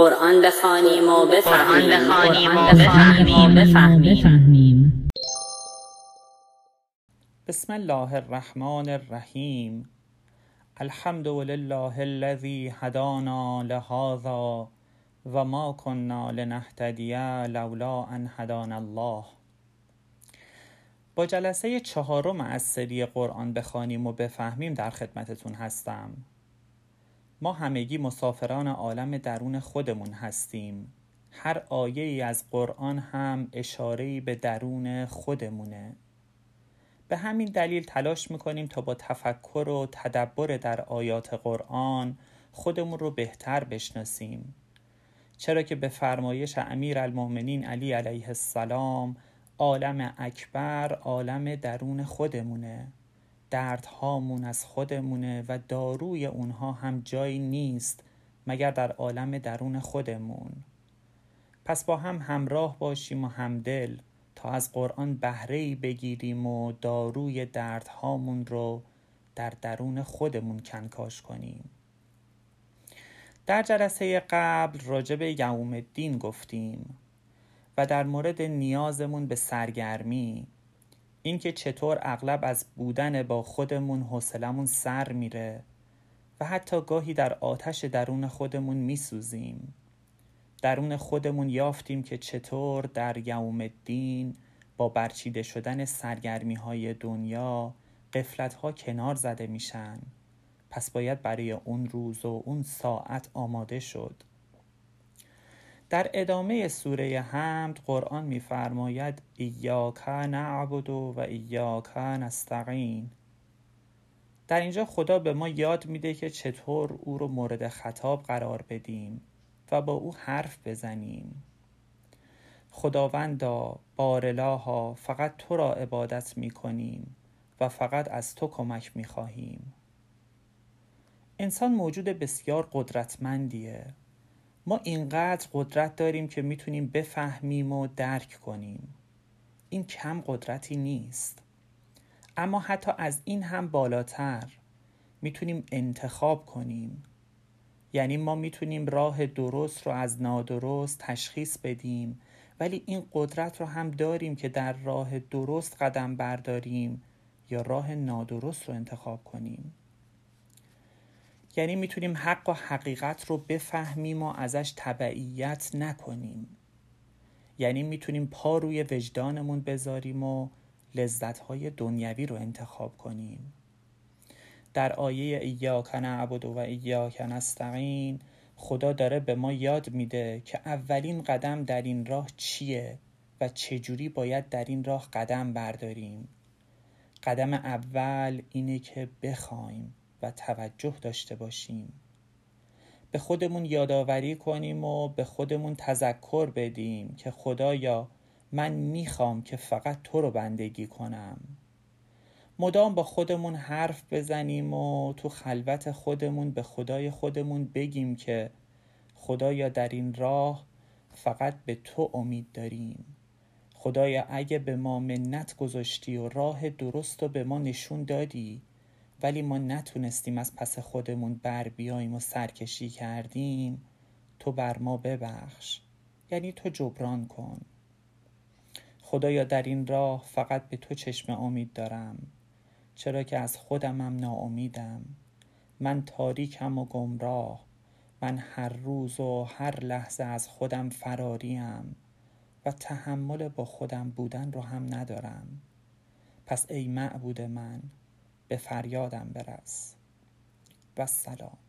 قرآن بخوانیم و بفهمیم. بسم الله الرحمن الرحیم. الحمد لله الذی هدانا لهذا و ما کنا لنهتدی لولا ان هدانا الله. با جلسه چهارم از سری قرآن بخوانیم و بفهمیم در خدمتتون هستم. ما همگی مسافران عالم درون خودمون هستیم. هر آیه ای از قرآن هم اشاره به درون خودمونه. به همین دلیل تلاش می‌کنیم تا با تفکر و تدبر در آیات قرآن خودمون رو بهتر بشناسیم. چرا که به فرمایش امیر المؤمنین علی علیه السلام عالم اکبر عالم درون خودمونه. دردهامون از خودمونه و داروی اونها هم جایی نیست مگر در عالم درون خودمون. پس با هم همراه باشیم و همدل تا از قرآن بهره بگیریم و داروی دردهامون رو در درون خودمون کنکاش کنیم. در جلسه قبل راجع یوم الدین گفتیم و در مورد نیازمون به سرگرمی اینکه چطور اغلب از بودن با خودمون حوصلمون سر میره و حتی گاهی در آتش درون خودمون میسوزیم. درون خودمون یافتیم که چطور در یوم الدین با برچیده شدن سرگرمی های دنیا قفلت ها کنار زده میشن. پس باید برای اون روز و اون ساعت آماده شد. در ادامه سوره حمد قرآن میفرماید ایاک نعبد و ایاک نستعین. در اینجا خدا به ما یاد میده که چطور او رو مورد خطاب قرار بدیم و با او حرف بزنیم. خداوندا بارلاها فقط تو را عبادت می‌کنیم و فقط از تو کمک می‌خواهیم. انسان موجود بسیار قدرتمندیه. ما اینقدر قدرت داریم که می‌تونیم بفهمیم و درک کنیم. این کم قدرتی نیست. اما حتی از این هم بالاتر می‌تونیم انتخاب کنیم. یعنی ما می‌تونیم راه درست رو از نادرست تشخیص بدیم ولی این قدرت رو هم داریم که در راه درست قدم برداریم یا راه نادرست رو انتخاب کنیم. یعنی می‌تونیم حق و حقیقت رو بفهمیم و ازش تبعیت نکنیم. یعنی می‌تونیم پا روی وجدانمون بذاریم و لذتهای دنیوی رو انتخاب کنیم. در آیه ایاک نعبد و ایاک نستعین خدا داره به ما یاد میده که اولین قدم در این راه چیه و چجوری باید در این راه قدم برداریم. قدم اول اینه که بخوایم. و توجه داشته باشیم. به خودمون یادآوری کنیم و به خودمون تذکر بدیم که خدایا من می‌خوام که فقط تو رو بندگی کنم. مدام با خودمون حرف بزنیم و تو خلوت خودمون به خدای خودمون بگیم که خدایا در این راه فقط به تو امید داریم. خدایا اگه به ما منت گذاشتی و راه درست رو به ما نشون دادی ولی ما نتونستیم از پس خودمون بر بیاییم و سرکشی کردیم تو بر ما ببخش. یعنی تو جبران کن. خدایا در این راه فقط به تو چشم امید دارم. چرا که از خودمم ناامیدم. من تاریکم و گمراه. من هر روز و هر لحظه از خودم فراریم و تحمل با خودم بودن رو هم ندارم. پس ای معبود من به فریادم برس. و سلام.